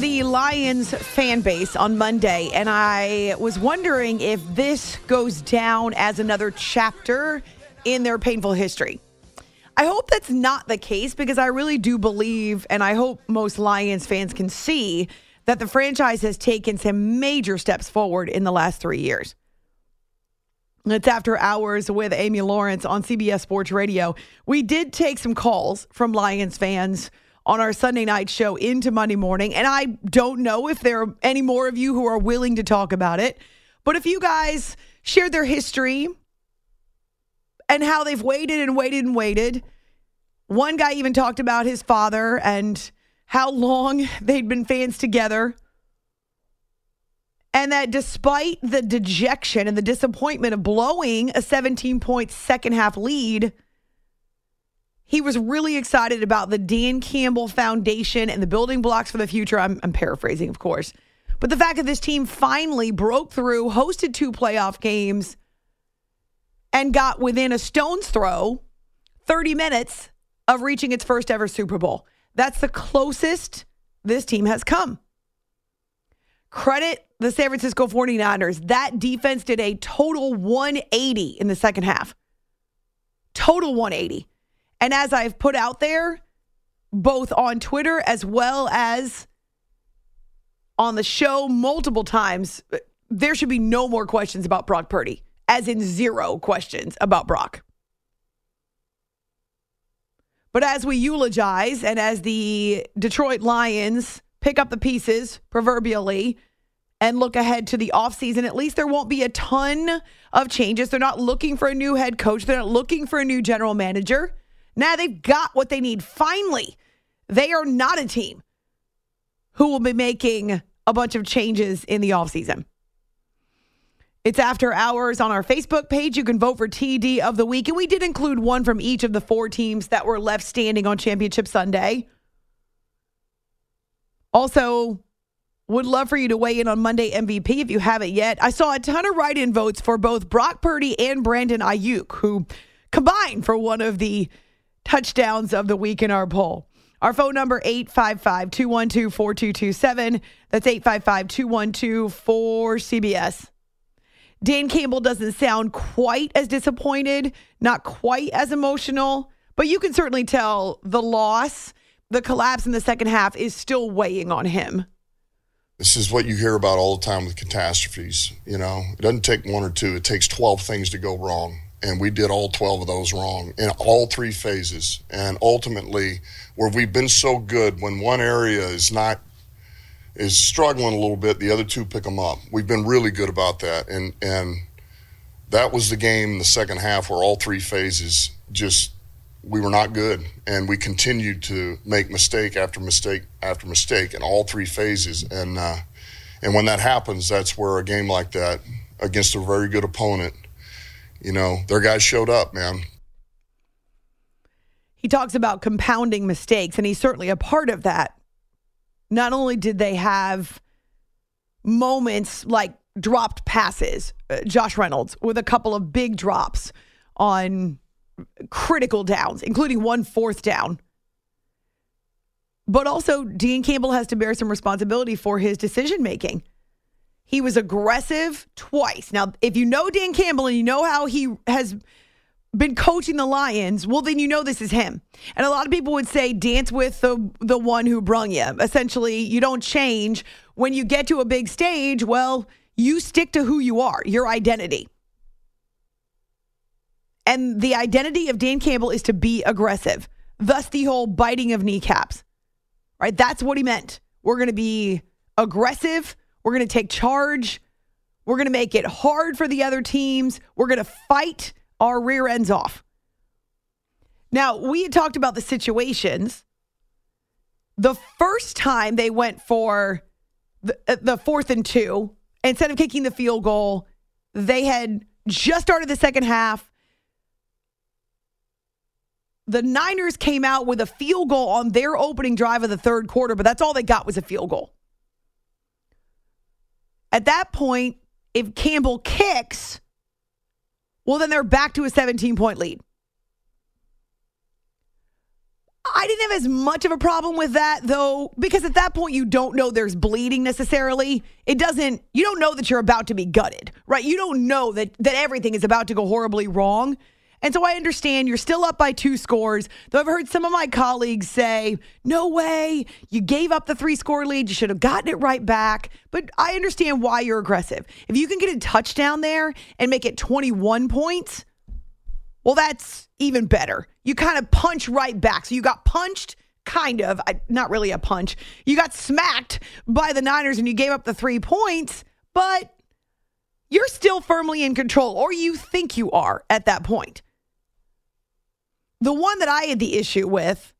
The Lions fan base on Monday, and I was wondering if this goes down as another chapter in their painful history. I hope that's not the case because I really do believe, and I hope most Lions fans can see, that the franchise has taken some major steps forward in the last three years. It's after hours with Amy Lawrence on CBS Sports Radio. We did take some calls from Lions fans on our Sunday night show into Monday morning, and I don't know if there are any more of you who are willing to talk about it. But if you guys shared their history and how they've waited and waited and waited, one guy even talked about his father and how long they'd been fans together. And that despite the dejection and the disappointment of blowing a 17 point second half lead, he was really excited about the Dan Campbell Foundation and the building blocks for the future. I'm, I'm paraphrasing, of course. But the fact that this team finally broke through, hosted two playoff games, and got within a stone's throw 30 minutes of reaching its first ever Super Bowl. That's the closest this team has come. Credit the San Francisco 49ers. That defense did a total 180 in the second half. Total 180. And as I've put out there, both on Twitter as well as on the show multiple times, there should be no more questions about Brock Purdy, as in zero questions about Brock. But as we eulogize and as the Detroit Lions pick up the pieces, proverbially, and look ahead to the offseason, at least there won't be a ton of changes. They're not looking for a new head coach, they're not looking for a new general manager. Now they've got what they need. Finally, they are not a team who will be making a bunch of changes in the offseason. It's after hours on our Facebook page. You can vote for TD of the week. And we did include one from each of the four teams that were left standing on Championship Sunday. Also, would love for you to weigh in on Monday MVP if you haven't yet. I saw a ton of write in votes for both Brock Purdy and Brandon Aiyuk, who combined for one of the touchdowns of the week in our poll. Our phone number 855-212-4227. That's 855-212-4CBS. Dan Campbell doesn't sound quite as disappointed, not quite as emotional, but you can certainly tell the loss, the collapse in the second half is still weighing on him. This is what you hear about all the time with catastrophes. You know, it doesn't take one or two, it takes 12 things to go wrong. And we did all 12 of those wrong in all three phases. And ultimately, where we've been so good when one area is not is struggling a little bit, the other two pick them up. We've been really good about that. And and that was the game in the second half where all three phases just we were not good and we continued to make mistake after mistake after mistake in all three phases and uh, and when that happens that's where a game like that against a very good opponent you know their guys showed up man He talks about compounding mistakes, and he's certainly a part of that. Not only did they have moments like dropped passes, uh, Josh Reynolds with a couple of big drops on critical downs, including one fourth down. But also, Dean Campbell has to bear some responsibility for his decision making. He was aggressive twice. Now, if you know Dan Campbell and you know how he has been coaching the Lions, well, then you know this is him. And a lot of people would say, dance with the the one who brung you. Essentially, you don't change when you get to a big stage. Well, you stick to who you are, your identity. And the identity of Dan Campbell is to be aggressive. Thus, the whole biting of kneecaps, right? That's what he meant. We're going to be aggressive. We're going to take charge. We're going to make it hard for the other teams. We're going to fight our rear ends off. Now, we had talked about the situations. The first time they went for the, uh, the fourth and two, instead of kicking the field goal, they had just started the second half. The Niners came out with a field goal on their opening drive of the third quarter, but that's all they got was a field goal. At that point, if Campbell kicks, well, then they're back to a 17 point lead. I didn't have as much of a problem with that though, because at that point you don't know there's bleeding necessarily. It doesn't, you don't know that you're about to be gutted, right? You don't know that, that everything is about to go horribly wrong. And so I understand you're still up by two scores. Though I've heard some of my colleagues say, no way, you gave up the three score lead. You should have gotten it right back. But I understand why you're aggressive. If you can get a touchdown there and make it 21 points, well, that's even better. You kind of punch right back. So you got punched, kind of, not really a punch. You got smacked by the Niners and you gave up the three points, but you're still firmly in control, or you think you are at that point. The one that I had the issue with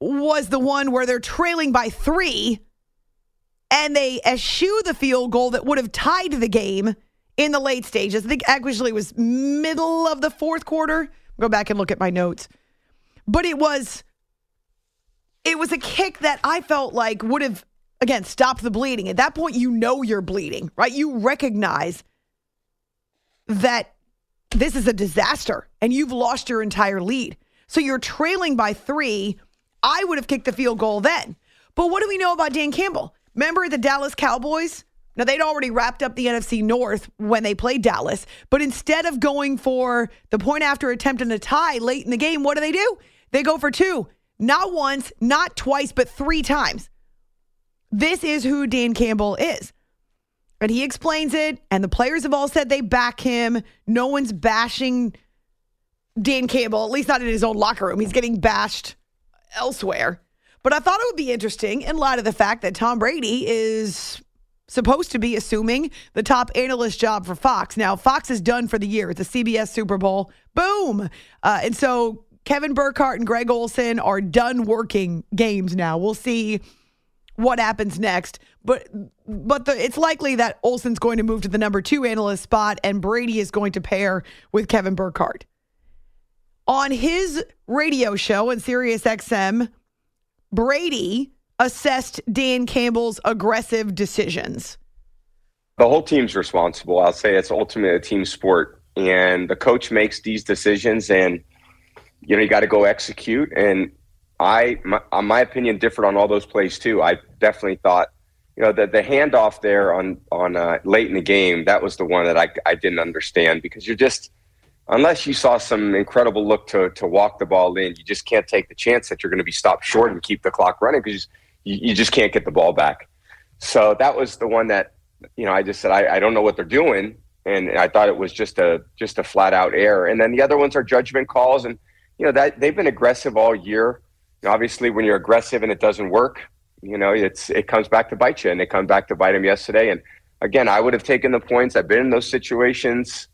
was the one where they're trailing by three and they eschew the field goal that would have tied the game in the late stages. I think actually it was middle of the fourth quarter. Go back and look at my notes. But it was it was a kick that I felt like would have again stopped the bleeding. At that point you know you're bleeding, right? You recognize that this is a disaster and you've lost your entire lead. So you're trailing by 3. I would have kicked the field goal then. But what do we know about Dan Campbell? Remember the Dallas Cowboys? Now, they'd already wrapped up the NFC North when they played Dallas, but instead of going for the point after attempt and a tie late in the game, what do they do? They go for two. Not once, not twice, but three times. This is who Dan Campbell is. And he explains it, and the players have all said they back him. No one's bashing Dan Campbell, at least not in his own locker room. He's getting bashed elsewhere. But I thought it would be interesting in light of the fact that Tom Brady is supposed to be assuming the top analyst job for Fox. Now, Fox is done for the year. It's a CBS Super Bowl. Boom. Uh, and so Kevin Burkhardt and Greg Olsen are done working games now. We'll see what happens next. But but the, it's likely that Olsen's going to move to the number two analyst spot and Brady is going to pair with Kevin Burkhardt. On his radio show on Sirius XM, Brady assessed Dan Campbell's aggressive decisions. the whole team's responsible. I'll say it's ultimately a team sport, and the coach makes these decisions, and you know you got to go execute. And I, my, my opinion, differed on all those plays too. I definitely thought, you know, the the handoff there on on uh, late in the game that was the one that I I didn't understand because you're just unless you saw some incredible look to to walk the ball in, you just can't take the chance that you're going to be stopped short and keep the clock running because you, you just can't get the ball back. So that was the one that you know I just said I, I don't know what they're doing, and I thought it was just a just a flat out error. And then the other ones are judgment calls, and you know that they've been aggressive all year. Obviously, when you're aggressive and it doesn't work, you know it's it comes back to bite you, and it comes back to bite him yesterday. And again, I would have taken the points. I've been in those situations.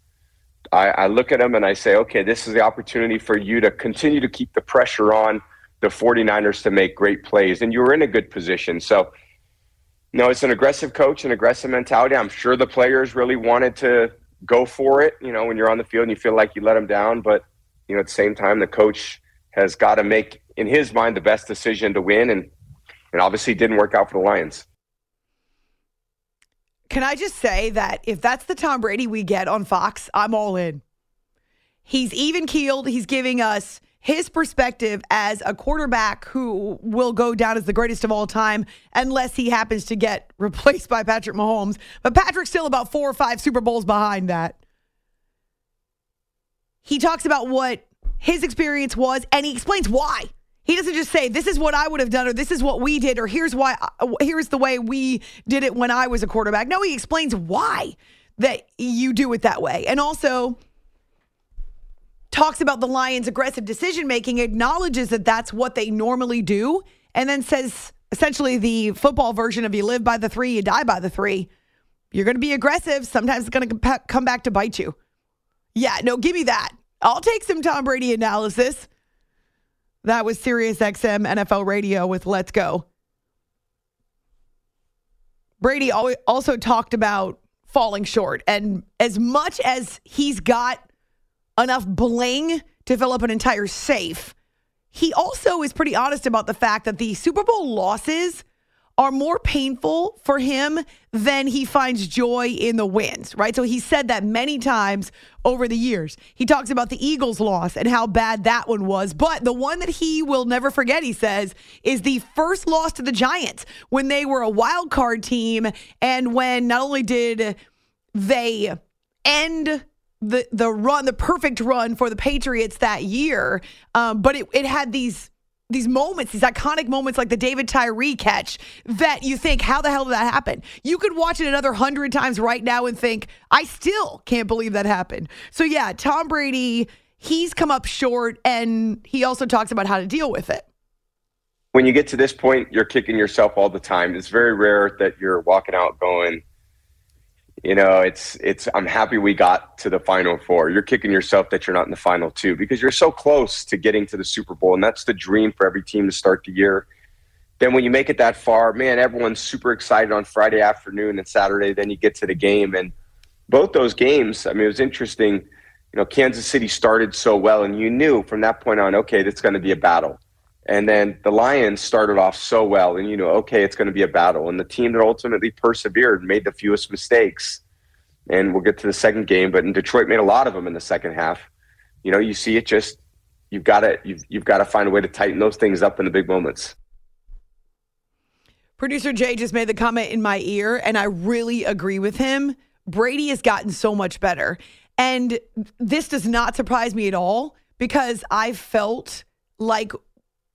I, I look at them and I say, okay, this is the opportunity for you to continue to keep the pressure on the 49ers to make great plays. And you were in a good position. So, no, it's an aggressive coach, an aggressive mentality. I'm sure the players really wanted to go for it, you know, when you're on the field and you feel like you let them down. But, you know, at the same time, the coach has got to make, in his mind, the best decision to win. And, and obviously, didn't work out for the Lions. Can I just say that if that's the Tom Brady we get on Fox, I'm all in. He's even keeled. He's giving us his perspective as a quarterback who will go down as the greatest of all time unless he happens to get replaced by Patrick Mahomes. But Patrick's still about four or five Super Bowls behind that. He talks about what his experience was and he explains why. He doesn't just say, "This is what I would have done," or "This is what we did," or "Here's why," uh, "Here's the way we did it when I was a quarterback." No, he explains why that you do it that way, and also talks about the Lions' aggressive decision making, acknowledges that that's what they normally do, and then says essentially the football version of "You live by the three, you die by the three. You're going to be aggressive. Sometimes it's going to come back to bite you. Yeah, no, give me that. I'll take some Tom Brady analysis. That was Sirius XM NFL Radio with Let's Go. Brady also talked about falling short. And as much as he's got enough bling to fill up an entire safe, he also is pretty honest about the fact that the Super Bowl losses are more painful for him than he finds joy in the wins, right? So he said that many times over the years. He talks about the Eagles' loss and how bad that one was. But the one that he will never forget, he says, is the first loss to the Giants when they were a wild card team and when not only did they end the the run, the perfect run for the Patriots that year, um, but it, it had these these moments, these iconic moments like the David Tyree catch that you think, how the hell did that happen? You could watch it another hundred times right now and think, I still can't believe that happened. So, yeah, Tom Brady, he's come up short and he also talks about how to deal with it. When you get to this point, you're kicking yourself all the time. It's very rare that you're walking out going, you know, it's it's I'm happy we got to the final four. You're kicking yourself that you're not in the final two because you're so close to getting to the Super Bowl, and that's the dream for every team to start the year. Then when you make it that far, man, everyone's super excited on Friday afternoon and Saturday. Then you get to the game, and both those games. I mean, it was interesting. You know, Kansas City started so well, and you knew from that point on, okay, it's going to be a battle. And then the Lions started off so well, and you know, okay, it's going to be a battle. And the team that ultimately persevered made the fewest mistakes. And we'll get to the second game, but in Detroit made a lot of them in the second half. You know, you see it just you've got to you've, you've got to find a way to tighten those things up in the big moments. Producer Jay just made the comment in my ear, and I really agree with him. Brady has gotten so much better. And this does not surprise me at all because I felt like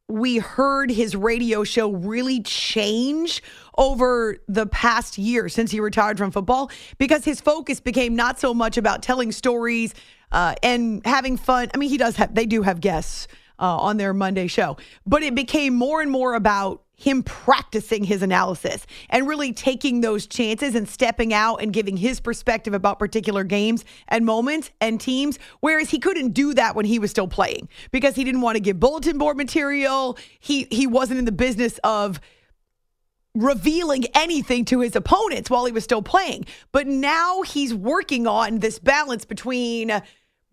we heard his radio show really change over the past year since he retired from football because his focus became not so much about telling stories uh, and having fun. I mean, he does have, they do have guests uh, on their Monday show, but it became more and more about him practicing his analysis and really taking those chances and stepping out and giving his perspective about particular games and moments and teams. Whereas he couldn't do that when he was still playing because he didn't want to give bulletin board material. He he wasn't in the business of revealing anything to his opponents while he was still playing. But now he's working on this balance between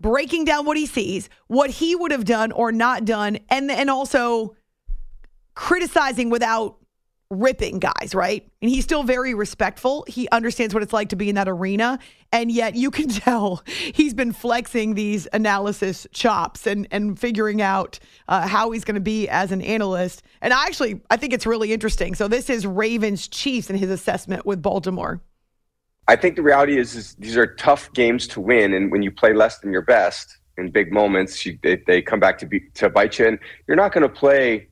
breaking down what he sees, what he would have done or not done, and and also criticizing without ripping guys, right? And he's still very respectful. He understands what it's like to be in that arena. And yet you can tell he's been flexing these analysis chops and, and figuring out uh, how he's going to be as an analyst. And I actually, I think it's really interesting. So this is Ravens Chiefs and his assessment with Baltimore. I think the reality is, is these are tough games to win. And when you play less than your best in big moments, you, they, they come back to, be, to bite you. And you're not going to play –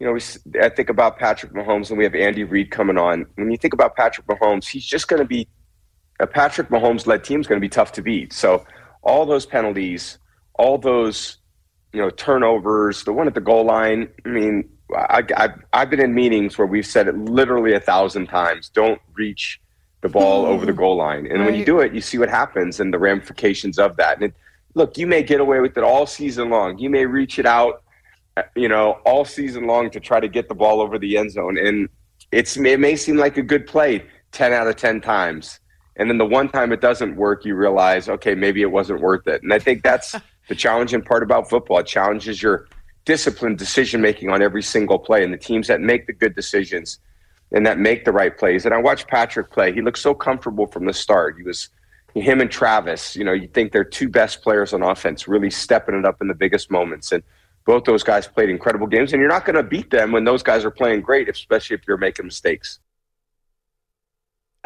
you know, we, I think about Patrick Mahomes and we have Andy Reid coming on. When you think about Patrick Mahomes, he's just going to be a Patrick Mahomes led team is going to be tough to beat. So all those penalties, all those, you know, turnovers, the one at the goal line. I mean, I, have I've been in meetings where we've said it literally a thousand times. Don't reach the ball mm-hmm. over the goal line. And right. when you do it, you see what happens and the ramifications of that. And it, look, you may get away with it all season long. You may reach it out you know, all season long to try to get the ball over the end zone. And it's it may seem like a good play 10 out of 10 times. And then the one time it doesn't work, you realize, okay, maybe it wasn't worth it. And I think that's the challenging part about football. It challenges your disciplined decision making on every single play and the teams that make the good decisions and that make the right plays. And I watched Patrick play. He looked so comfortable from the start. He was him and Travis, you know, you think they're two best players on offense, really stepping it up in the biggest moments. And both those guys played incredible games, and you're not going to beat them when those guys are playing great, especially if you're making mistakes.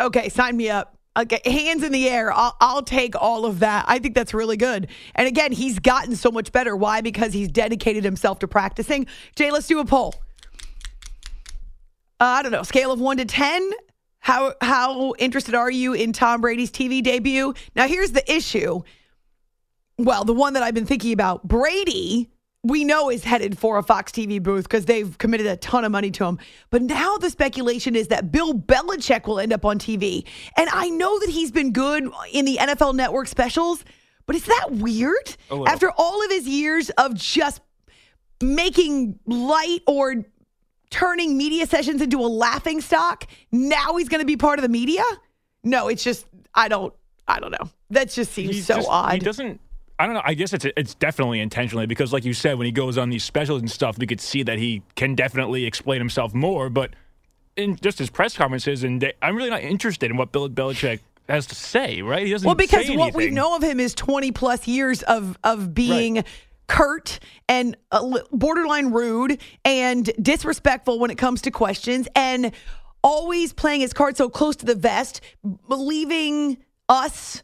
Okay, sign me up. Okay, hands in the air. I'll, I'll take all of that. I think that's really good. And again, he's gotten so much better. Why? Because he's dedicated himself to practicing. Jay, let's do a poll. Uh, I don't know, scale of one to 10. How, how interested are you in Tom Brady's TV debut? Now, here's the issue. Well, the one that I've been thinking about Brady, we know is headed for a Fox TV booth because they've committed a ton of money to him. But now the speculation is that Bill Belichick will end up on TV. And I know that he's been good in the NFL Network specials, but is that weird? After all of his years of just making light or turning media sessions into a laughing stock, now he's going to be part of the media? No, it's just I don't I don't know. That just seems He's so just- odd. He doesn't. I don't know. I guess it's it's definitely intentionally because, like you said, when he goes on these specials and stuff, we could see that he can definitely explain himself more. But in just his press conferences, and they, I'm really not interested in what Bill Belichick has to say. Right? He doesn't. Well, because what we know of him is 20 plus years of of being curt and borderline rude and disrespectful when it comes to questions and always playing his cards so close to the vest, believing us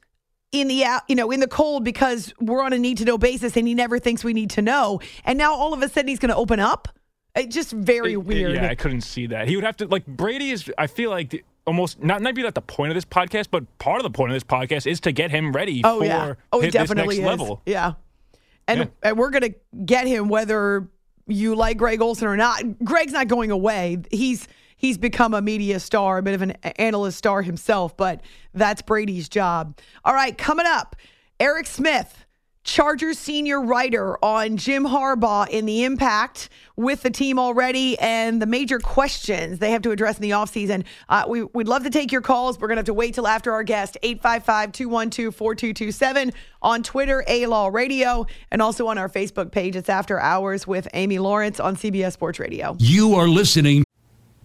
in the out, you know, in the cold because we're on a need to know basis and he never thinks we need to know. And now all of a sudden he's going to open up. It's just very It- it- weird. yeah, I couldn't see that. He would have to like Brady is. I feel like the, almost not maybe not the point of this podcast, but part of the point of this podcast is to get him ready Oh for yeah. Oh, it definitely this next is. level. Yeah. And Yeah. and we're gonna get him whether you like Greg Olsen or not. Greg's not going away. He's he's become a media star, a bit of an analyst star himself, but that's Brady's job. All right, coming up, Eric Smith. Chargers senior writer on Jim Harbaugh in the impact with the team already and the major questions they have to address in the offseason. Uh, we, we'd love to take your calls. We're going to have to wait till after our guest, 855 212 4227 on Twitter, A Law Radio, and also on our Facebook page. It's After Hours with Amy Lawrence on CBS Sports Radio. You are listening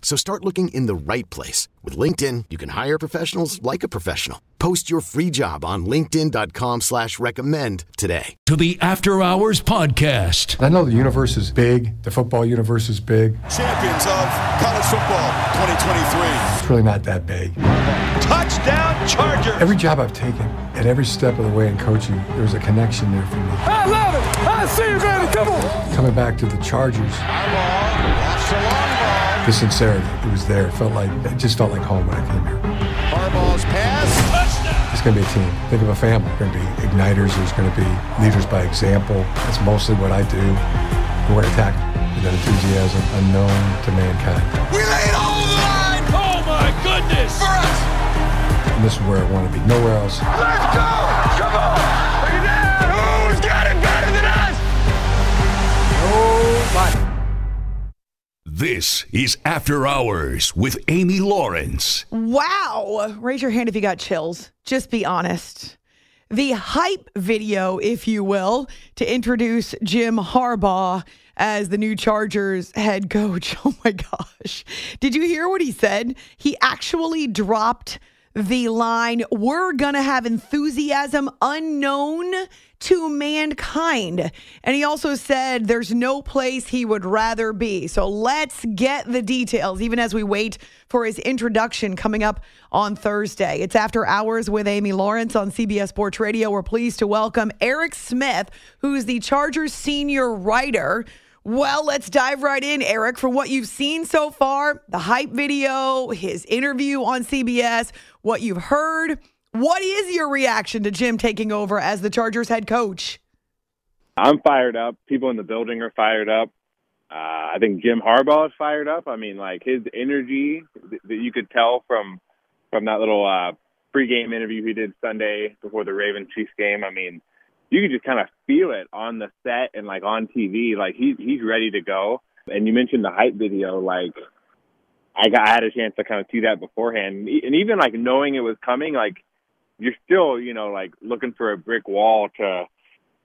So start looking in the right place. With LinkedIn, you can hire professionals like a professional. Post your free job on linkedin.com slash recommend today. to the After Hours Podcast. I know the universe is big, the football universe is big. Champions of college football 2023. It's really not that big. Touchdown Chargers. Every job I've taken, at every step of the way in coaching, there's a connection there for me. I love it. I see you, baby. Come on. Coming back to the Chargers, the sincerity, it was there. It felt like, it just felt like home when I came here. Harbaugh's pass. Touchdown. It's going to be a team. Think of a family. There's going to be igniters. There's going to be leaders by example. That's mostly what I do. We're going to attack with that enthusiasm unknown to mankind. We laid all on the line. Oh my goodness. For us. And this is where I want to be. Nowhere else. Let's go. Come on. Are you there? Who's got it better than us? Oh This is After Hours with Amy Lawrence. Wow. Raise your hand if you got chills. Just be honest. The hype video, if you will, to introduce Jim Harbaugh as the new Chargers head coach. Oh my gosh. Did you hear what he said? He actually dropped the line, we're going to have enthusiasm unknown to mankind. And he also said there's no place he would rather be. So let's get the details, even as we wait for his introduction coming up on Thursday. It's After Hours with Amy Lawrence on CBS Sports Radio. We're pleased to welcome Eric Smith, who's the Chargers senior writer. Well, let's dive right in, Eric. From what you've seen so far, the hype video, his interview on CBS, what you've heard, what is your reaction to Jim taking over as the Chargers head coach? I'm fired up. People in the building are fired up. Uh, I think Jim Harbaugh is fired up. I mean, like his energy that you could tell from from that little uh, pregame interview he did Sunday before the Ravens Chiefs game. I mean, you can just kind of feel it on the set and like on TV. Like he's he's ready to go. And you mentioned the hype video. Like I got I had a chance to kind of see that beforehand, and even like knowing it was coming, like you're still you know like looking for a brick wall to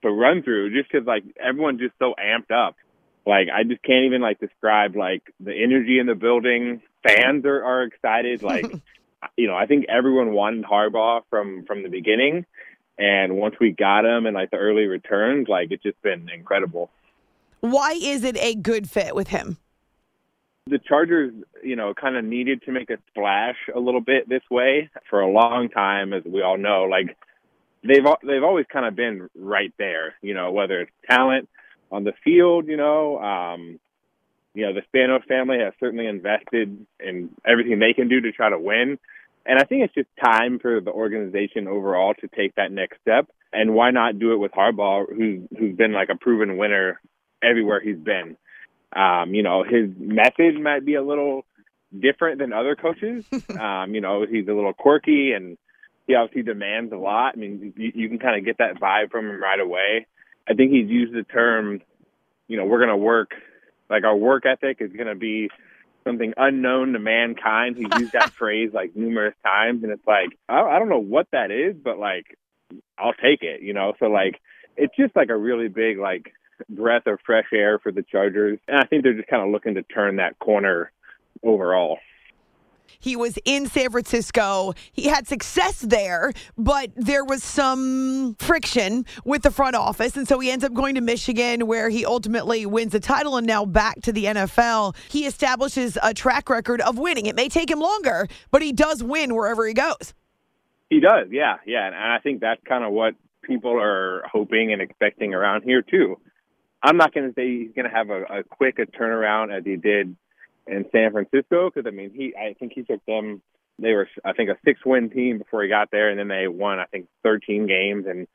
to run through, just because like everyone's just so amped up. Like I just can't even like describe like the energy in the building. Fans are are excited. Like you know, I think everyone wanted Harbaugh from from the beginning and once we got him and like the early returns, like it's just been incredible. Why is it a good fit with him? The Chargers, you know, kind of needed to make a splash a little bit this way for a long time, as we all know. Like they've they've always kind of been right there, you know, whether it's talent on the field, you know, um, you know, the Spanos family has certainly invested in everything they can do to try to win. And I think it's just time for the organization overall to take that next step. And why not do it with Harbaugh, who's who's been like a proven winner everywhere he's been. Um, you know, his message might be a little different than other coaches. um, you know, he's a little quirky and he obviously demands a lot. I mean, you, you can kind of get that vibe from him right away. I think he's used the term, you know, we're going to work, like our work ethic is going to be something unknown to mankind. He's used that phrase like numerous times, and it's like I, I don't know what that is, but like I'll take it, you know. So like it's just like a really big like breath of fresh air for the Chargers, and I think they're just kind of looking to turn that corner overall. He was in San Francisco. He had success there, but there was some friction with the front office. And so he ends up going to Michigan, where he ultimately wins the title and now back to the NFL. He establishes a track record of winning. It may take him longer, but he does win wherever he goes. He does, yeah, yeah. And I think that's kind of what people are hoping and expecting around here, too. I'm not going to say he's going to have a, a quick a turnaround as he did in San Francisco because I mean he I think he took them they were I think a six win team before he got there and then they won I think 13 games and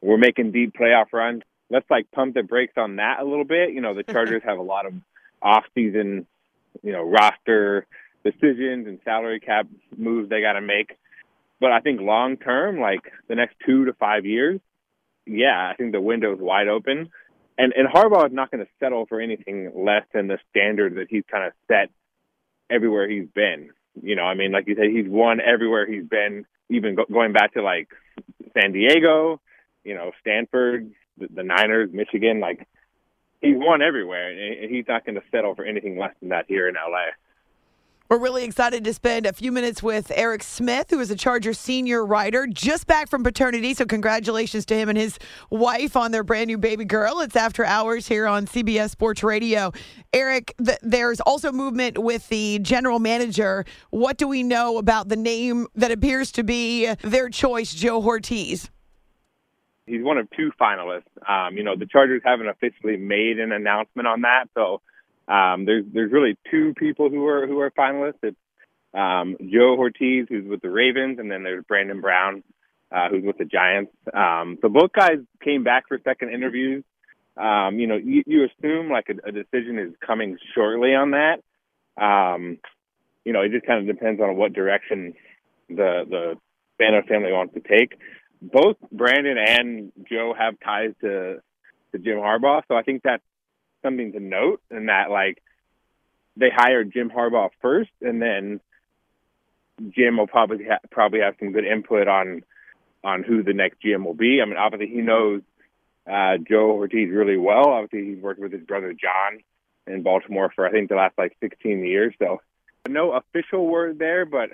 we're making deep playoff runs. Let's like pump the brakes on that a little bit. You know the Chargers have a lot of off season you know roster decisions and salary cap moves they got to make. But I think long term, like the next two to five years, yeah, I think the window is wide open and and Harbaugh is not going to settle for anything less than the standard that he's kind of set everywhere he's been. You know, I mean, like you said, he's won everywhere he's been, even go- going back to like San Diego, you know, Stanford, the, the Niners, Michigan. Like he's won everywhere, and he's not going to settle for anything less than that here in LA. We're really excited to spend a few minutes with Eric Smith, who is a Charger senior writer, just back from paternity. So, congratulations to him and his wife on their brand new baby girl. It's after hours here on CBS Sports Radio. Eric, th- there's also movement with the general manager. What do we know about the name that appears to be their choice, Joe Hortiz? He's one of two finalists. Um, you know, the Chargers haven't officially made an announcement on that, so um, there's there's really two people who are who are finalists. It's um, Joe Hortiz, who's with the Ravens, and then there's Brandon Brown, uh, who's with the Giants. Um, so both guys came back for second interviews. Um, you know, you, you assume like a, a decision is coming shortly on that. Um, you know, it just kind of depends on what direction the the Spanos family wants to take. Both Brandon and Joe have ties to to Jim Harbaugh, so I think that's something to note and that like they hired Jim Harbaugh first, and then Jim will probably ha- probably have some good input on on who the next GM will be. I mean, obviously he knows uh, Joe Hortiz really well. Obviously he's worked with his brother John in Baltimore for I think the last like 16 years. So no official word there, but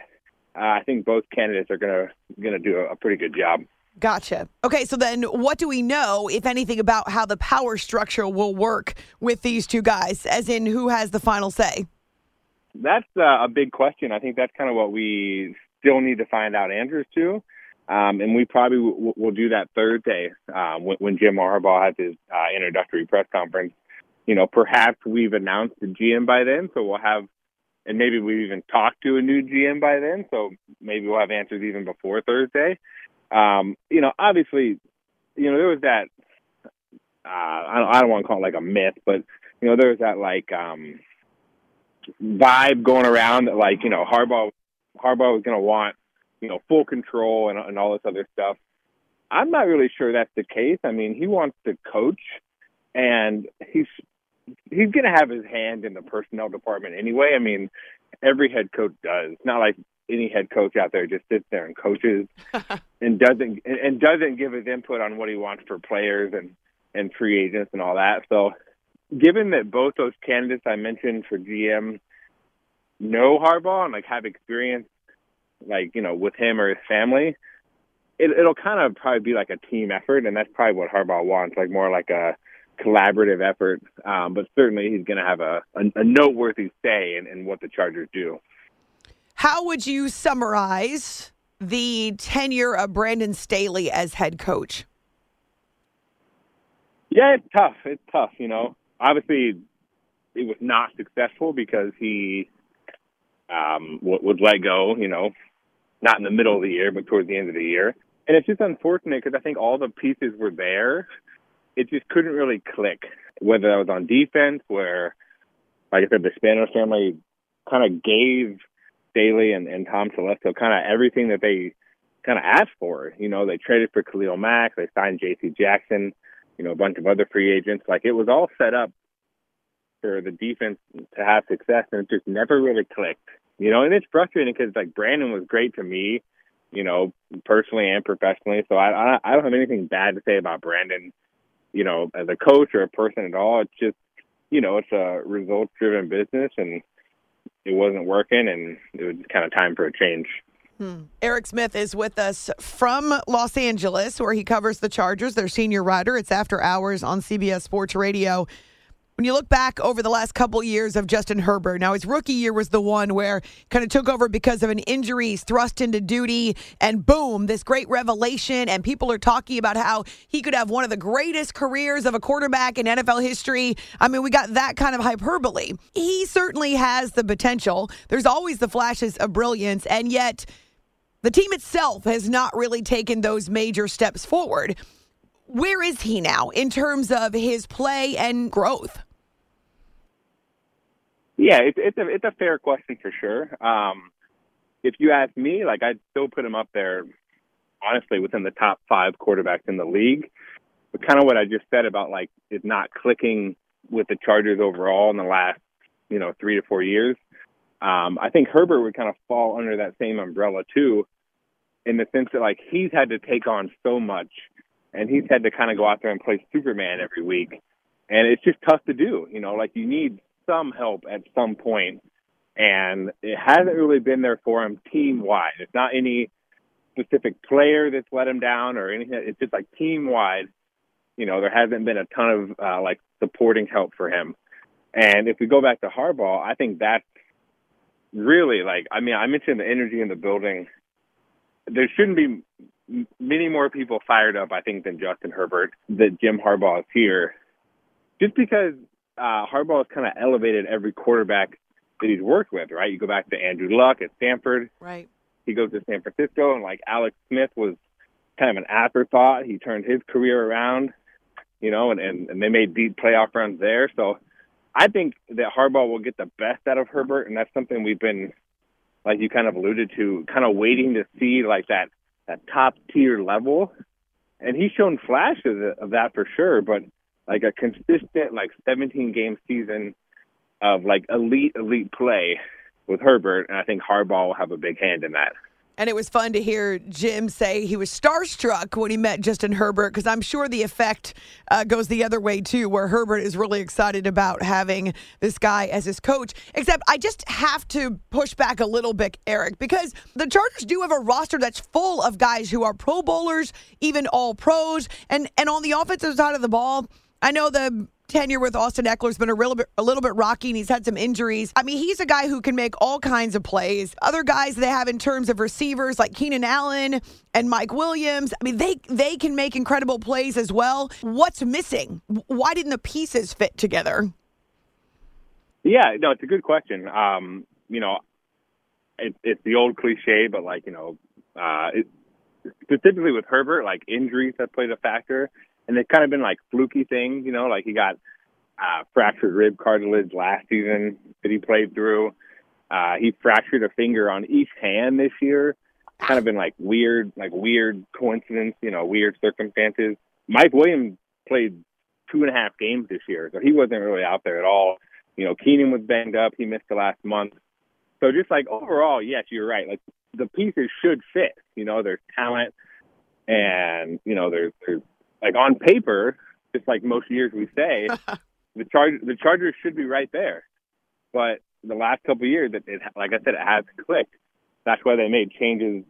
uh, I think both candidates are gonna gonna do a, a pretty good job. Gotcha. Okay, so then what do we know, if anything, about how the power structure will work with these two guys, as in who has the final say? That's uh, a big question. I think that's kind of what we still need to find out answers to. Um, and we probably w- will do that Thursday um, when, when Jim Harbaugh has his uh, introductory press conference. You know, perhaps we've announced the GM by then, so we'll have, and maybe we've even talked to a new GM by then, so maybe we'll have answers even before Thursday. Um, you know, obviously, you know, there was that, uh, I don't, I don't want to call it like a myth, but, you know, there was that like, um, vibe going around that like, you know, Harbaugh, Harbaugh was going to want, you know, full control and, and all this other stuff. I'm not really sure that's the case. I mean, he wants to coach and he's, he's going to have his hand in the personnel department anyway. I mean, every head coach does. It's not like any head coach out there just sits there and coaches and doesn't and doesn't give his input on what he wants for players and and free agents and all that. So, given that both those candidates I mentioned for GM know Harbaugh and like have experience, like you know, with him or his family, it, it'll kind of probably be like a team effort, and that's probably what Harbaugh wants, like more like a collaborative effort. Um, but certainly, he's going to have a, a, a noteworthy say in, in what the Chargers do. How would you summarize the tenure of Brandon Staley as head coach? Yeah, it's tough. It's tough. You know, obviously, it was not successful because he um, w- was let go. You know, not in the middle of the year, but towards the end of the year. And it's just unfortunate because I think all the pieces were there. It just couldn't really click. Whether that was on defense, where, like I said, the Spanos family kind of gave Staley and, and Tom Telesco kind of everything that they kind of asked for. You know, they traded for Khalil Mack, they signed J.C. Jackson, you know, a bunch of other free agents. Like it was all set up for the defense to have success, and it just never really clicked. You know, and it's frustrating because like Brandon was great to me, you know, personally and professionally. So I, I I don't have anything bad to say about Brandon, you know, as a coach or a person at all. It's just, you know, it's a results driven business, and it wasn't working, and it was kind of time for a change. Hmm. Eric Smith is with us from Los Angeles, where he covers the Chargers, their senior writer. It's after hours on CBS Sports Radio. When you look back over the last couple years of Justin Herbert, now his rookie year was the one where kind of took over because of an injury, he's thrust into duty, and boom, this great revelation. And people are talking about how he could have one of the greatest careers of a quarterback in NFL history. I mean, we got that kind of hyperbole. He certainly has the potential. There's always the flashes of brilliance, and yet the team itself has not really taken those major steps forward. Where is he now in terms of his play and growth? Yeah, it's it's a it's a fair question for sure. Um, if you ask me, like I'd still put him up there, honestly, within the top five quarterbacks in the league. But kind of what I just said about like it not clicking with the Chargers overall in the last, you know, three to four years. Um, I think Herbert would kind of fall under that same umbrella too, in the sense that like he's had to take on so much, and he's had to kind of go out there and play Superman every week, and it's just tough to do. You know, like you need some help at some point, and it hasn't really been there for him team wide. It's not any specific player that's let him down or anything. It's just like team wide. You know, there hasn't been a ton of uh, like supporting help for him. And if we go back to Harbaugh, I think that's really like I mean I mentioned the energy in the building. There shouldn't be many more people fired up I think than Justin Herbert that Jim Harbaugh is here, just because uh, Harbaugh has kind of elevated every quarterback that he's worked with. Right, you go back to Andrew Luck at Stanford. Right. He goes to San Francisco and like Alex Smith was kind of an afterthought. He turned his career around, you know, and and, and they made deep playoff runs there. So. I think that Harbaugh will get the best out of Herbert, and that's something we've been, like you kind of alluded to, kind of waiting to see like that that top tier level. And he's shown flashes of that for sure, but like a consistent like 17 game season of like elite elite play with Herbert, and I think Harbaugh will have a big hand in that. And it was fun to hear Jim say he was starstruck when he met Justin Herbert because I'm sure the effect uh, goes the other way too, where Herbert is really excited about having this guy as his coach. Except I just have to push back a little bit, Eric, because the Chargers do have a roster that's full of guys who are Pro Bowlers, even all pros. And, and on the offensive side of the ball, I know the tenure with Austin Ekeler's been a little bit a little bit rocky and he's had some injuries. I mean, he's a guy who can make all kinds of plays. Other guys they have in terms of receivers like Keenan Allen and Mike Williams, I mean, they they can make incredible plays as well. What's missing? Why didn't the pieces fit together? Yeah, no, it's a good question. Um, you know, it, it's the old cliche, but like you know, uh, it, specifically with Herbert, like injuries have played a factor, and they've kind of been like fluky things. You know, like he got uh, fractured rib cartilage last season that he played through. Uh, he fractured a finger on each hand this year. Kind of been like weird, like weird coincidence, you know, weird circumstances. Mike Williams played two and a half games this year, so he wasn't really out there at all. You know, Keenan was banged up; he missed the last month. So just like overall, yes, you're right. Like the pieces should fit. You know, there's talent, and you know, there's, there's like on paper, just like most years we say, the charge the Chargers should be right there. But the last couple of years, it, it like I said, it has clicked. That's why they made changes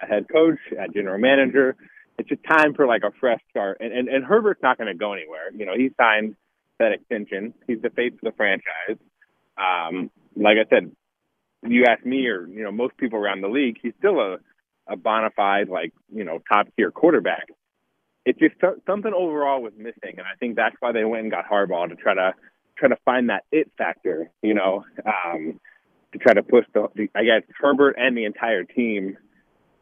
at head coach, at general manager. It's just time for like a fresh start. And and, and Herbert's not going to go anywhere. You know, he signed that extension. He's the face of the franchise. Um, like I said, you ask me or you know most people around the league, he's still a a bona fide like you know top tier quarterback. It's just something overall was missing, and I think that's why they went and got Harbaugh to try to try to find that it factor. You know, um, to try to push the, the I guess Herbert and the entire team.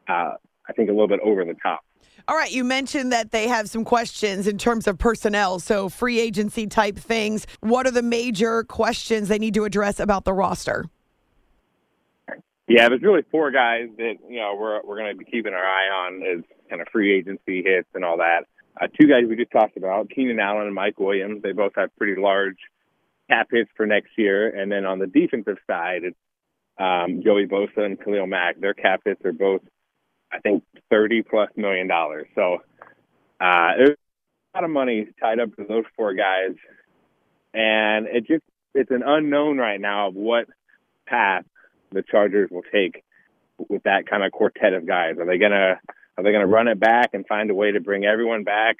Uh, I think a little bit over the top. All right, you mentioned that they have some questions in terms of personnel, so free agency type things. What are the major questions they need to address about the roster? Yeah, there's really four guys that you know we're we're going to be keeping our eye on as kind of free agency hits and all that. Uh, two guys we just talked about, Keenan Allen and Mike Williams. They both have pretty large cap hits for next year. And then on the defensive side, it's um, Joey Bosa and Khalil Mack. Their cap hits are both, I think, thirty plus million dollars. So uh, there's a lot of money tied up to those four guys, and it just it's an unknown right now of what path the Chargers will take with that kind of quartet of guys. Are they gonna are they gonna run it back and find a way to bring everyone back,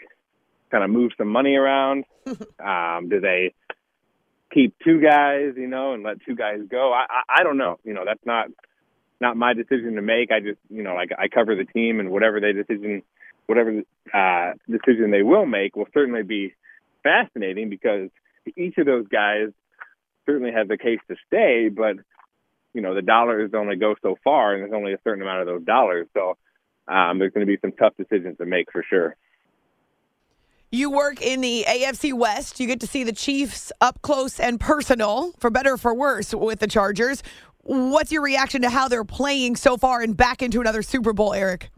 kind of move some money around? um, do they keep two guys, you know, and let two guys go? I, I I don't know. You know, that's not not my decision to make. I just you know like I cover the team and whatever they decision whatever uh, decision they will make will certainly be fascinating because each of those guys certainly has a case to stay, but you know the dollars only go so far, and there's only a certain amount of those dollars. So um, there's going to be some tough decisions to make for sure. You work in the AFC West. You get to see the Chiefs up close and personal, for better or for worse, with the Chargers. What's your reaction to how they're playing so far and back into another Super Bowl, Eric?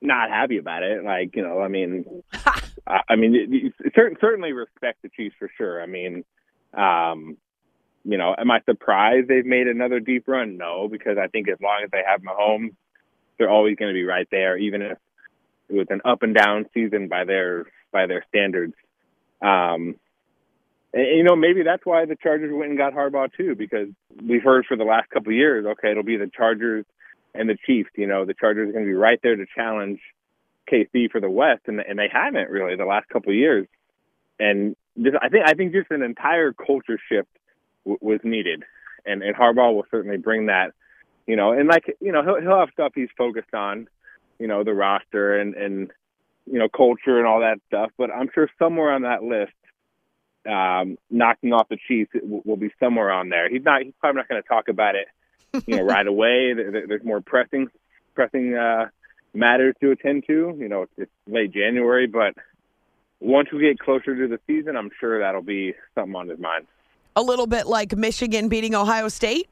Not happy about it. Like you know, I mean, I mean, certainly respect the Chiefs for sure. I mean, um, you know, am I surprised they've made another deep run? No, because I think as long as they have Mahomes, they're always going to be right there, even if it was an up and down season by their by their standards. Um, and, you know, maybe that's why the Chargers went and got Harbaugh too, because we've heard for the last couple of years, okay, it'll be the Chargers and the Chiefs. You know, the Chargers are going to be right there to challenge KC for the West, and and they haven't really the last couple of years. And I think I think just an entire culture shift w- was needed, and and Harbaugh will certainly bring that. You know, and like you know, he'll he'll have stuff he's focused on, you know, the roster and and you know culture and all that stuff. But I'm sure somewhere on that list, um, knocking off the Chiefs will, will be somewhere on there. He's not. He's probably not going to talk about it, you know, right away. There, there- there's more pressing pressing uh, matters to attend to. You know, it's, it's late January, but once we get closer to the season, I'm sure that'll be something on his mind. A little bit like Michigan beating Ohio State.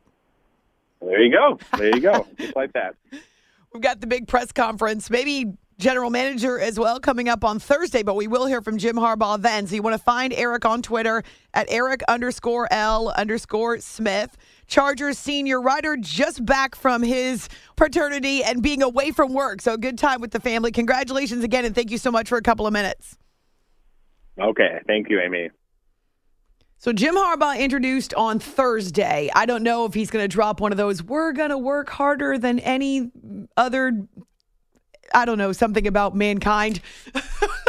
There you go. There you go. Just like that. We've got the big press conference. Maybe general manager as well coming up on Thursday, but we will hear from Jim Harbaugh then. So you want to find Eric on Twitter at Eric underscore L underscore Smith. Chargers senior writer just back from his paternity and being away from work. So good time with the family. Congratulations again, and thank you so much for a couple of minutes. Okay, thank you, Amy. So Jim Harbaugh introduced on Thursday. I don't know if he's going to drop one of those. We're going to work harder than any other. I don't know something about mankind.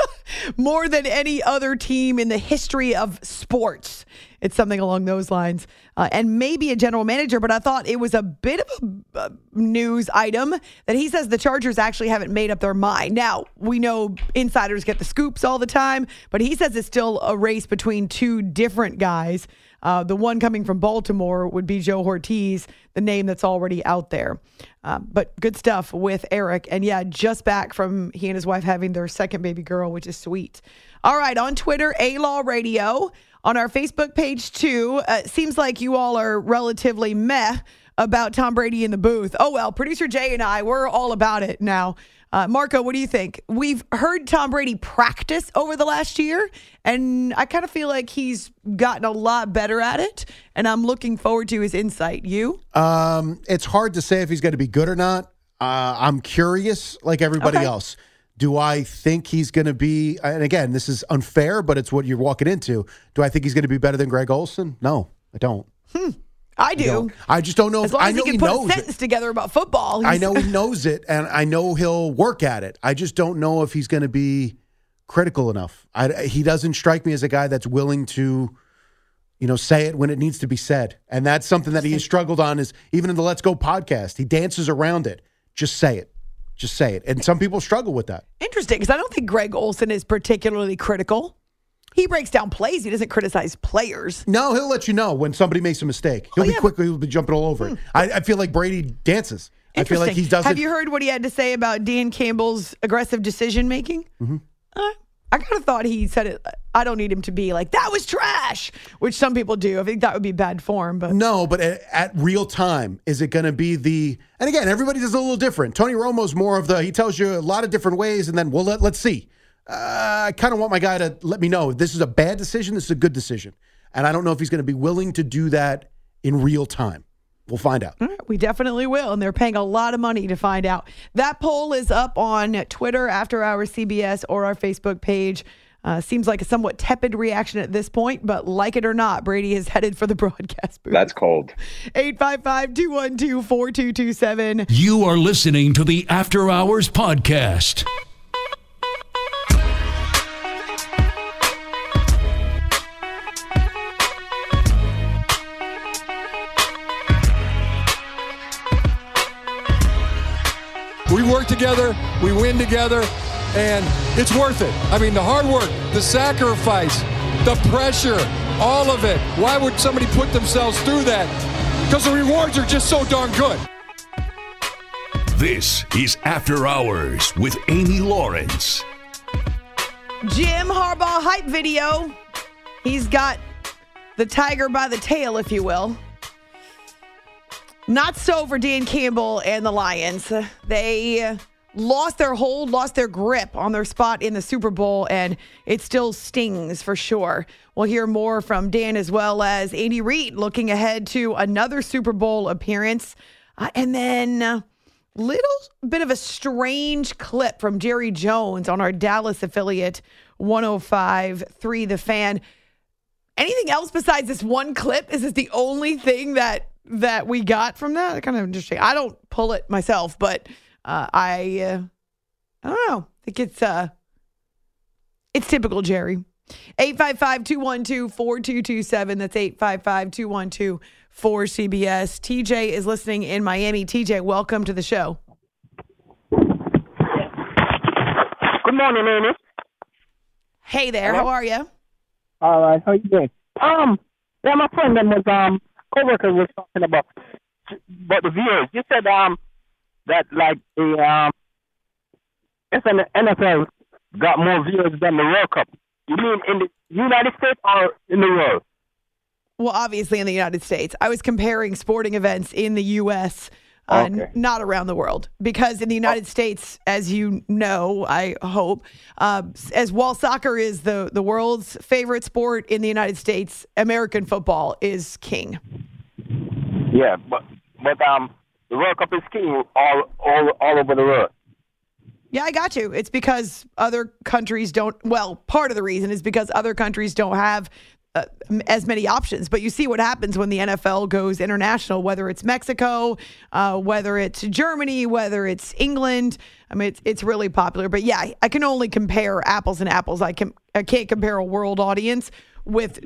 More than any other team in the history of sports. It's something along those lines. Uh, and maybe a general manager, but I thought it was a bit of a, a news item that he says the Chargers actually haven't made up their mind. Now, we know insiders get the scoops all the time, but he says it's still a race between two different guys. Uh, the one coming from Baltimore would be Joe Hortiz, the name that's already out there. Uh, but good stuff with Eric. And yeah, just back from he and his wife having their second baby girl, which is sweet. All right, on Twitter, A Law Radio. On our Facebook page, too. Uh, seems like you all are relatively meh about Tom Brady in the booth. Oh, well, producer Jay and I, we're all about it now. Uh, Marco, what do you think? We've heard Tom Brady practice over the last year, and I kind of feel like he's gotten a lot better at it, and I'm looking forward to his insight. You? Um, it's hard to say if he's going to be good or not. Uh, I'm curious, like everybody Okay. else. Do I think he's going to be? And again, this is unfair, but it's what you're walking into. Do I think he's going to be better than Greg Olsen? No, I don't. I do. don't. I just don't know. As If, long I as know he he can put a knows it. sentence together about football. I know he knows it, and I know he'll work at it. I just don't know if he's going to be critical enough. I, he doesn't strike me as a guy that's willing to, you know, say it when it needs to be said, and that's something that he has struggled on. Is even in the Let's Go podcast, he dances around it. Just say it, just say it, and some people struggle with that. Interesting, because I don't think Greg Olsen is particularly critical. He breaks down plays. He doesn't criticize players. No, he'll let you know when somebody makes a mistake. He'll be quick. He'll be jumping all over it. I, I feel like Brady dances. I feel like he does Have it. you heard what he had to say about Dan Campbell's aggressive decision making? Mm-hmm. Uh, I kind of thought he said it. I don't need him to be like that was trash, which some people do. I think that would be bad form. But No, but at, at real time, is it going to be the? And again, everybody does a little different. Tony Romo's more of the. He tells you a lot of different ways, and then well, let, let's see. Uh, I kind of want my guy to let me know this is a bad decision. This is a good decision, and I don't know if he's going to be willing to do that in real time. We'll find out. All right, we definitely will, and they're paying a lot of money to find out. That poll is up on Twitter, After Hours CBS, or our Facebook page. Uh, seems like a somewhat tepid reaction at this point, but like it or not, Brady is headed for the broadcast booth. That's cold. 855 212 4227. You are listening to the After Hours Podcast. We work together, we win together, and it's worth it. I mean, the hard work, the sacrifice, the pressure, all of it. Why would somebody put themselves through that? Because the rewards are just so darn good. This is After Hours with Amy Lawrence. Jim Harbaugh hype video. He's got the tiger by the tail, if you will. Not so for Dan Campbell and the Lions. They lost their hold, lost their grip on their spot in the Super Bowl, and it still stings for sure. We'll hear more from Dan as well as Andy Reid looking ahead to another Super Bowl appearance. Uh, and then uh, little bit of a strange clip from Jerry Jones on our Dallas affiliate 105.3 The Fan. Anything else besides this one clip? Is this the only thing that that we got from that? Kind of interesting. I don't pull it myself, but uh, I uh, I don't know. I think it's uh it's typical Jerry. 855-212-4227. That's 855-212-4CBS. TJ is listening in Miami. TJ, welcome to the show. Good morning, Amy. Hey there, how are you? All right, how you doing? Um, yeah, my friend was um coworker was talking about about the viewers. You said um that like the um if an NFL got more viewers than the World Cup. You mean in the United States or in the world? Well, obviously in the United States. I was comparing sporting events in the U.S. Uh, Okay. n- not around the world, because in the United States, as you know, I hope, uh, as while soccer is the the world's favorite sport in the United States, American football is king. Yeah, but but um, the World Cup is king all all all over the world. Yeah, I got you. It's because other countries don't. Well, part of the reason is because other countries don't have uh, as many options. But you see what happens when the NFL goes international, whether it's Mexico, uh, whether it's Germany, whether it's England. I mean, it's, it's really popular. But yeah, I- can only compare apples and apples. I can I can't compare a world audience with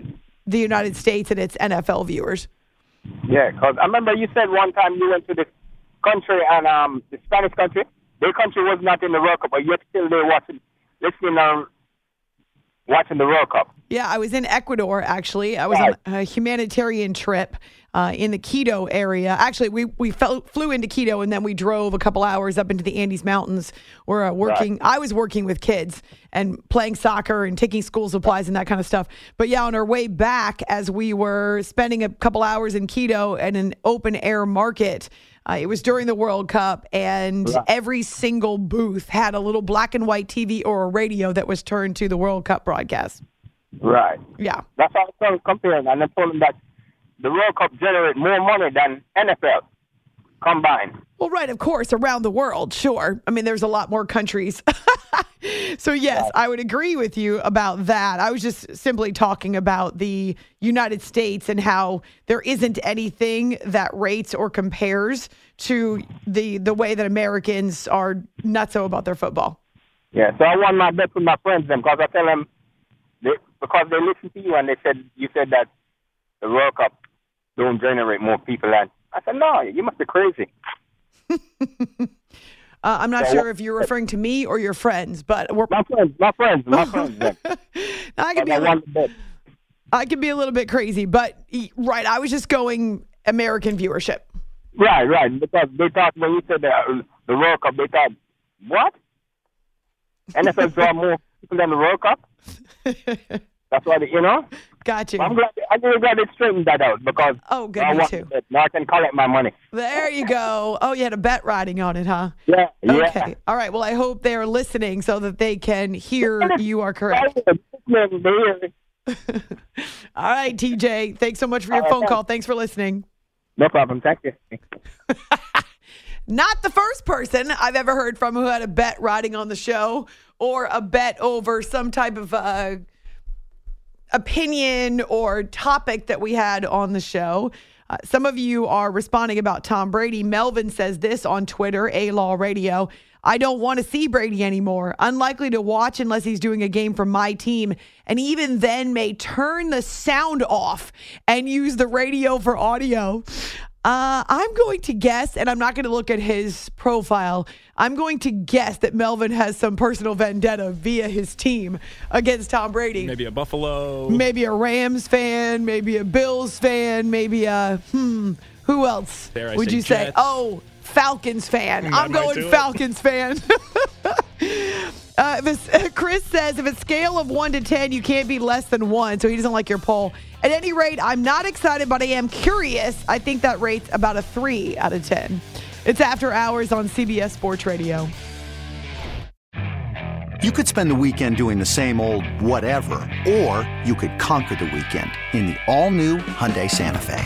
the United States and its NFL viewers. Yeah, because I remember you said one time you went to this country and um the Spanish country. Their country was not in the World Cup, but yet still they watching listening watching the World Cup. Yeah, I was in Ecuador actually. I was on a humanitarian trip uh, in the Quito area. Actually, we we fell, flew into Quito and then we drove a couple hours up into the Andes Mountains. We're uh, working. I was working with kids and playing soccer and taking school supplies and that kind of stuff. But yeah, on our way back, as we were spending a couple hours in Quito at an open air market. Uh, it was during the World Cup, and Right. every single booth had a little black and white TV or a radio that was turned to the World Cup broadcast. Right. Yeah. That's how I was comparing, and I told them that the World Cup generate more money than NFL combined. Well, right, of course, around the world, sure. I mean, there's a lot more countries. so, yes, I would agree with you about that. I was just simply talking about the United States and how there isn't anything that rates or compares to the the way that Americans are nutso about their football. Yeah, so I won my bet with my friends then because I tell them they, because they listen to you and they said you said that the World Cup don't generate more people and I said no, you must be crazy. Uh, I'm not So sure if you're referring to me or your friends, but we're My friends, my friends, my friends. I can be I a little. I can be a little bit crazy, but right, I was just going American viewership. Right, right. Because they thought when you said the, uh, the World Cup, they thought, what? NFL draw more people than the World Cup? That's why, they, you know? Got you. I'm glad, I'm really glad they straightened that out because Oh, good, I me want too. that. Now I can collect my money. There you go. Oh, you had a bet riding on it, huh? Yeah, yeah. Okay. All right. Well, I hope they're listening so that they can hear you are correct. All right, TJ. Thanks so much for your All phone call. Thanks for listening. No problem. Thank you. Not the first person I've ever heard from who had a bet riding on the show or a bet over some type of uh, opinion or topic that we had on the show. Uh, some of you are responding about Tom Brady. Melvin says this on Twitter, A Law Radio. I don't want to see Brady anymore. Unlikely to watch unless he's doing a game for my team. And even then, may turn the sound off and use the radio for audio. Uh, I'm going to guess, and I'm not going to look at his profile. I'm going to guess that Melvin has some personal vendetta via his team against Tom Brady. Maybe a Buffalo. Maybe a Rams fan, maybe a Bills fan, maybe a hmm. Who else would say you say? Oh, Falcons fan. That I'm going. Falcons fan. Uh, Chris says if it's scale of one to ten, you can't be less than one, so he doesn't like your poll. At any rate, I'm not excited, but I am curious. I think that rate's about a three out of ten. It's after hours on CBS Sports Radio. You could spend the weekend doing the same old whatever, or you could conquer the weekend in the all-new Hyundai Santa Fe.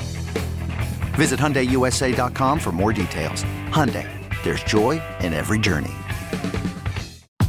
Visit HyundaiUSA.com for more details. Hyundai, there's joy in every journey.